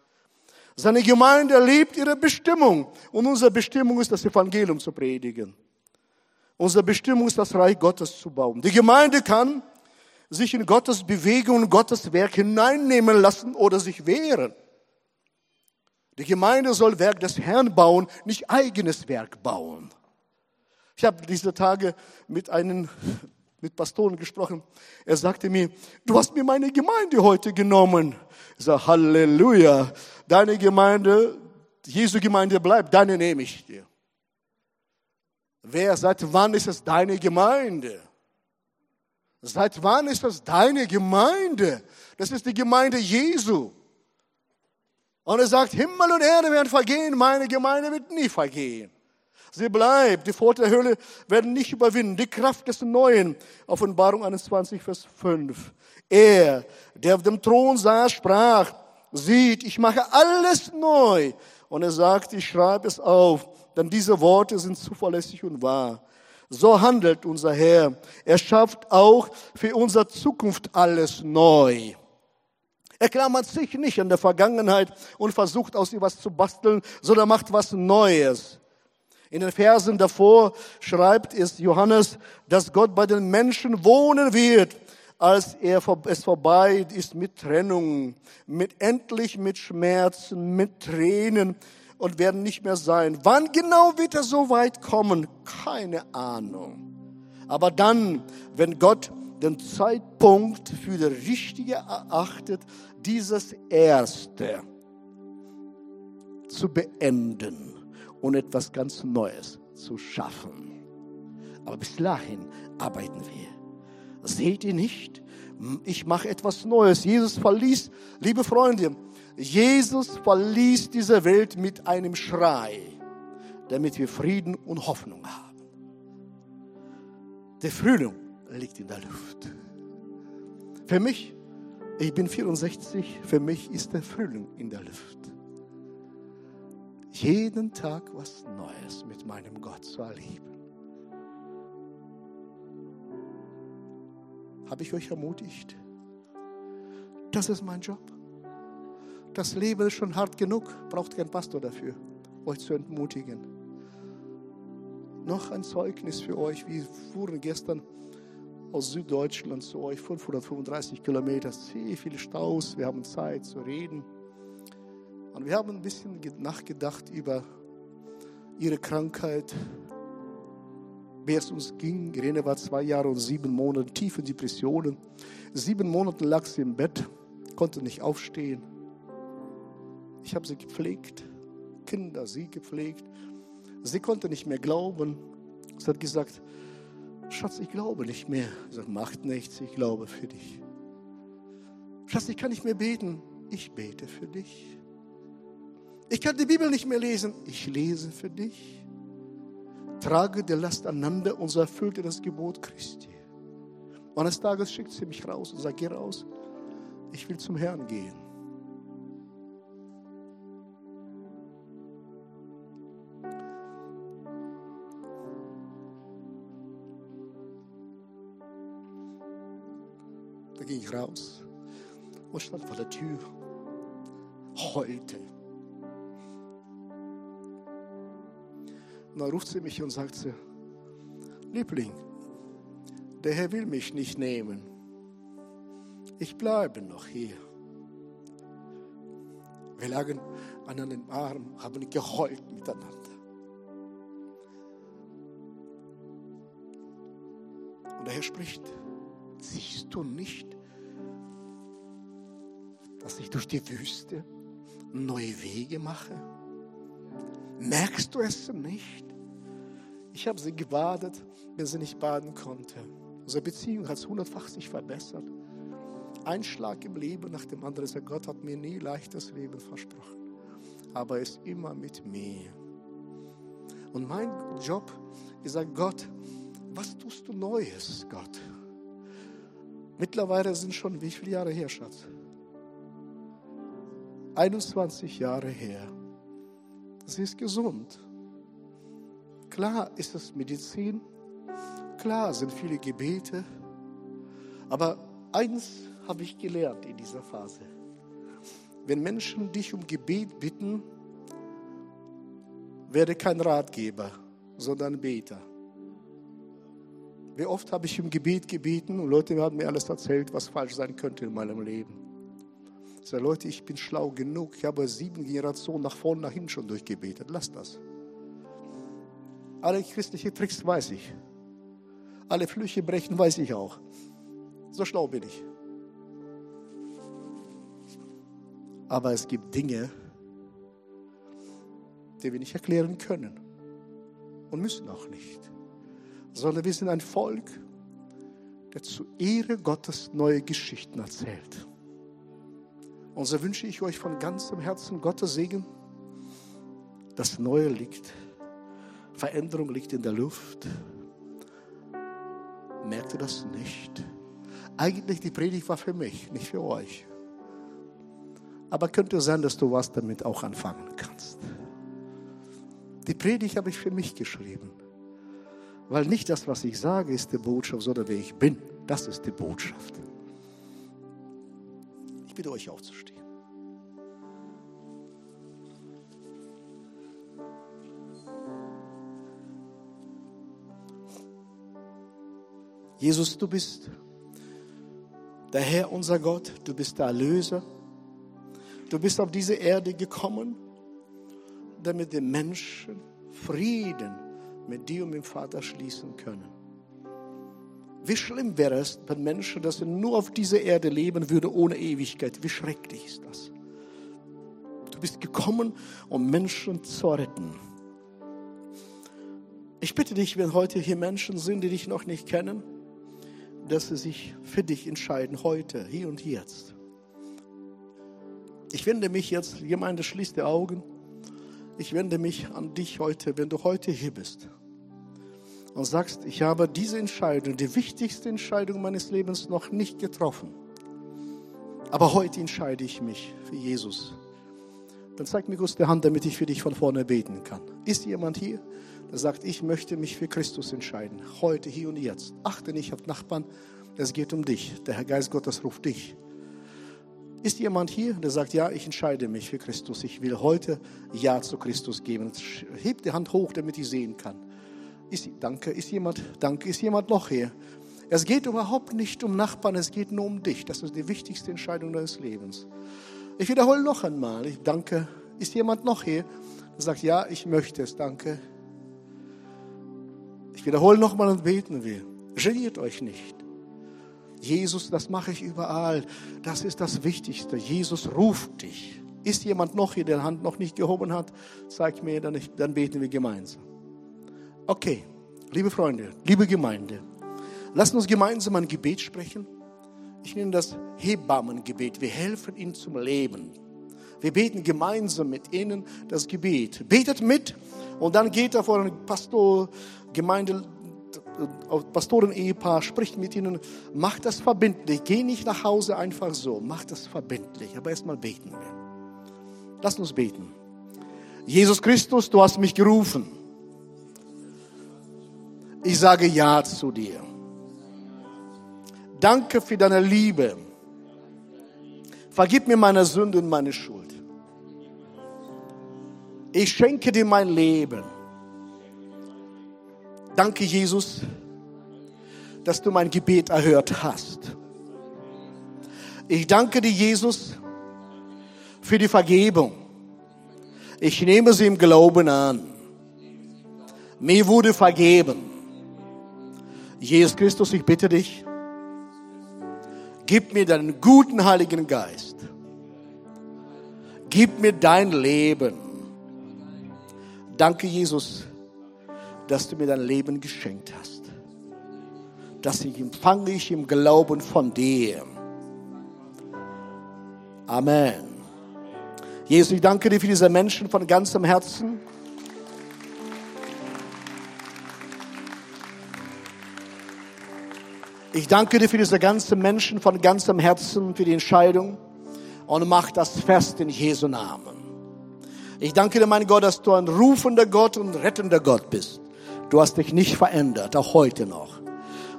Seine Gemeinde erlebt ihre Bestimmung und unsere Bestimmung ist, das Evangelium zu predigen. Unsere Bestimmung ist, das Reich Gottes zu bauen. Die Gemeinde kann sich in Gottes Bewegung und Gottes Werk hineinnehmen lassen oder sich wehren. Die Gemeinde soll Werk des Herrn bauen, nicht eigenes Werk bauen. Ich habe diese Tage mit einem mit Pastoren gesprochen. Er sagte mir, du hast mir meine Gemeinde heute genommen. Ich sage, Halleluja. Deine Gemeinde, Jesu Gemeinde bleibt, deine nehme ich dir. Wer, seit wann ist es deine Gemeinde? Seit wann ist das deine Gemeinde? Das ist die Gemeinde Jesu. Und er sagt, Himmel und Erde werden vergehen, meine Gemeinde wird nie vergehen. Sie bleibt. Die Pforte der Hölle werden nicht überwinden. Die Kraft des Neuen. Offenbarung 21, Vers 5. Er, der auf dem Thron saß, sprach, sieht, ich mache alles neu. Und er sagt, ich schreibe es auf, denn diese Worte sind zuverlässig und wahr. So handelt unser Herr. Er schafft auch für unsere Zukunft alles neu. Er klammert sich nicht an der Vergangenheit und versucht aus ihr was zu basteln, sondern macht was Neues. In den Versen davor schreibt es Johannes, dass Gott bei den Menschen wohnen wird, als er es vorbei ist mit Trennung, mit endlich mit Schmerzen, mit Tränen und werden nicht mehr sein. Wann genau wird er so weit kommen? Keine Ahnung. Aber dann, wenn Gott den Zeitpunkt für das Richtige erachtet, dieses Erste zu beenden und etwas ganz Neues zu schaffen. Aber bis dahin arbeiten wir. Seht ihr nicht? Ich mache etwas Neues. Jesus verließ, liebe Freunde, Jesus verließ diese Welt mit einem Schrei, damit wir Frieden und Hoffnung haben. Der Frühling liegt in der Luft. Für mich, ich bin 64, für mich ist der Frühling in der Luft jeden Tag was Neues mit meinem Gott zu erleben. Habe ich euch ermutigt? Das ist mein Job. Das Leben ist schon hart genug, braucht kein Pastor dafür, euch zu entmutigen. Noch ein Zeugnis für euch. Wir fuhren gestern aus Süddeutschland zu euch, 535 Kilometer, sehr viele Staus, wir haben Zeit zu reden. Und wir haben ein bisschen nachgedacht über ihre Krankheit, wie es uns ging. Irene war zwei Jahre und sieben Monate tiefe Depressionen. Sieben Monate lag sie im Bett, konnte nicht aufstehen. Ich habe sie gepflegt, Kinder, sie gepflegt. Sie konnte nicht mehr glauben. Sie hat gesagt, Schatz, ich glaube nicht mehr. Ich sage, macht nichts, ich glaube für dich. Schatz, ich kann nicht mehr beten. Ich bete für dich. Ich kann die Bibel nicht mehr lesen. Ich lese für dich. Trage die Last aneinander und so erfüllte das Gebot Christi. Und eines Tages schickt sie mich raus und sagt, geh raus. Ich will zum Herrn gehen. Ich raus und stand vor der Tür. Heute Und dann ruft sie mich und sagt sie, Liebling, der Herr will mich nicht nehmen. Ich bleibe noch hier. Wir lagen an einem Arm, haben geheult miteinander. Und der Herr spricht, siehst du nicht, dass ich durch die Wüste neue Wege mache? Merkst du es nicht? Ich habe sie gebadet, wenn sie nicht baden konnte. Unsere Beziehung hat es hundertfach verbessert. Ein Schlag im Leben nach dem anderen. Also Gott hat mir nie leichtes Leben versprochen. Aber er ist immer mit mir. Und mein Job ist, Gott, was tust du Neues, Gott? Mittlerweile sind schon wie viele Jahre her, Schatz? 21 Jahre her. Sie ist gesund. Klar ist es Medizin, klar sind viele Gebete, aber eins habe ich gelernt in dieser Phase. Wenn Menschen dich um Gebet bitten, werde kein Ratgeber, sondern Beter. Wie oft habe ich um Gebet gebeten und Leute haben mir alles erzählt, was falsch sein könnte in meinem Leben. Sage, Leute, ich bin schlau genug. Ich habe sieben Generationen nach vorne, nach hinten schon durchgebetet. Lass das. Alle christlichen Tricks weiß ich. Alle Flüche brechen weiß ich auch. So schlau bin ich. Aber es gibt Dinge, die wir nicht erklären können. und müssen auch nicht, sondern wir sind ein Volk, der zu Ehre Gottes neue Geschichten erzählt. Und so wünsche ich euch von ganzem Herzen Gottes Segen. Das Neue liegt, Veränderung liegt in der Luft. Merkt ihr das nicht? Eigentlich die Predigt war für mich, nicht für euch. Aber könnte sein, dass du was damit auch anfangen kannst. Die Predigt habe ich für mich geschrieben. Weil nicht das, was ich sage, ist die Botschaft, sondern wer ich bin. Das ist die Botschaft. Ich bitte euch aufzustehen. Jesus, du bist der Herr, unser Gott, du bist der Erlöser. Du bist auf diese Erde gekommen, damit die Menschen Frieden mit dir und dem Vater schließen können. Wie schlimm wäre es, wenn Menschen, dass sie nur auf dieser Erde leben würden ohne Ewigkeit. Wie schrecklich ist das? Du bist gekommen, um Menschen zu retten. Ich bitte dich, wenn heute hier Menschen sind, die dich noch nicht kennen, dass sie sich für dich entscheiden, heute, hier und jetzt. Ich wende mich jetzt, jemand schließt die Augen, ich wende mich an dich heute, wenn du heute hier bist und sagst, ich habe diese Entscheidung, die wichtigste Entscheidung meines Lebens noch nicht getroffen. Aber heute entscheide ich mich für Jesus. Dann zeig mir kurz die Hand, damit ich für dich von vorne beten kann. Ist jemand hier, der sagt, ich möchte mich für Christus entscheiden? Heute, hier und jetzt. Achte nicht auf Nachbarn, es geht um dich. Der Herr Geist Gottes ruft dich. Ist jemand hier, der sagt, ja, ich entscheide mich für Christus. Ich will heute Ja zu Christus geben. Hebt die Hand hoch, damit ich sehen kann. Ist, danke, ist jemand, danke, ist jemand noch hier? Es geht überhaupt nicht um Nachbarn, es geht nur um dich. Das ist die wichtigste Entscheidung deines Lebens. Ich wiederhole noch einmal. Ich danke. Ist jemand noch hier, der sagt, ja, ich möchte es, danke. Ich wiederhole noch mal und beten will. Geniert euch nicht. Jesus, das mache ich überall. Das ist das Wichtigste. Jesus ruft dich. Ist jemand noch hier, der die Hand noch nicht gehoben hat? Zeig mir, dann, dann beten wir gemeinsam. Okay, liebe Freunde, liebe Gemeinde, lasst uns gemeinsam ein Gebet sprechen. Ich nenne das Hebammengebet. Wir helfen ihnen zum Leben. Wir beten gemeinsam mit ihnen das Gebet. Betet mit und dann geht er vor einen Pastor, Gemeinde, Pastoren-Ehepaar, spricht mit ihnen, macht das verbindlich. Geh nicht nach Hause einfach so, macht das verbindlich. Aber erstmal beten wir. Lass uns beten. Jesus Christus, du hast mich gerufen. Ich sage Ja zu dir. Danke für deine Liebe. Vergib mir meine Sünde und meine Schuld. Ich schenke dir mein Leben. Danke, Jesus, dass du mein Gebet erhört hast. Ich danke dir, Jesus, für die Vergebung. Ich nehme sie im Glauben an. Mir wurde vergeben. Jesus Christus, ich bitte dich, gib mir deinen guten Heiligen Geist. Gib mir dein Leben. Danke, Jesus, dass du mir dein Leben geschenkt hast. Das ich empfange ich im Glauben von dir. Amen. Jesus, ich danke dir für diese Menschen von ganzem Herzen. Ich danke dir für diese ganzen Menschen von ganzem Herzen für die Entscheidung und mach das fest in Jesu Namen. Ich danke dir, mein Gott, dass du ein rufender Gott und rettender Gott bist. Du hast dich nicht verändert, auch heute noch.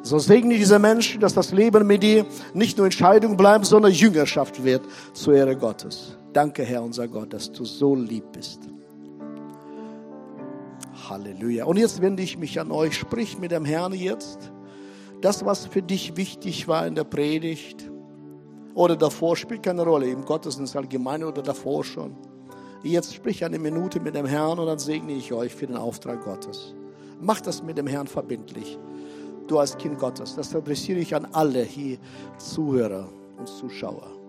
So segne diese Menschen, dass das Leben mit dir nicht nur Entscheidung bleibt, sondern Jüngerschaft wird zur Ehre Gottes. Danke, Herr, unser Gott, dass du so lieb bist. Halleluja. Und jetzt wende ich mich an euch. Sprich mit dem Herrn jetzt das, was für dich wichtig war in der Predigt oder davor, spielt keine Rolle, im Gottesdienst allgemein oder davor schon. Jetzt sprich eine Minute mit dem Herrn und dann segne ich euch für den Auftrag Gottes. Mach das mit dem Herrn verbindlich. Du als Kind Gottes. Das adressiere ich an alle hier Zuhörer und Zuschauer.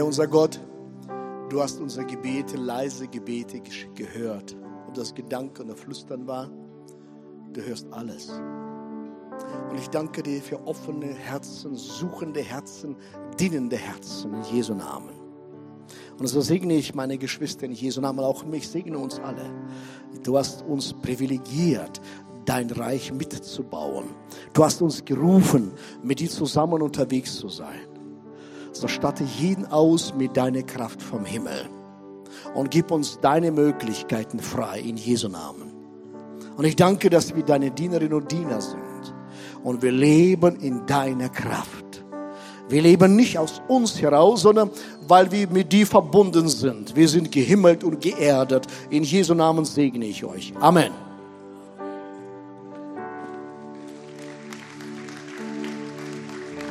Herr unser Gott, du hast unsere Gebete, leise Gebete gehört. Ob das Gedanke oder Flüstern war, du hörst alles. Und ich danke dir für offene Herzen, suchende Herzen, dienende Herzen in Jesu Namen. Und so segne ich meine Geschwister in Jesu Namen, auch mich, segne uns alle. Du hast uns privilegiert, dein Reich mitzubauen. Du hast uns gerufen, mit dir zusammen unterwegs zu sein. So statte jeden aus mit deiner Kraft vom Himmel und gib uns deine Möglichkeiten frei in Jesu Namen. Und ich danke, dass wir deine Dienerinnen und Diener sind und wir leben in deiner Kraft. Wir leben nicht aus uns heraus, sondern weil wir mit dir verbunden sind. Wir sind gehimmelt und geerdet. In Jesu Namen segne ich euch. Amen.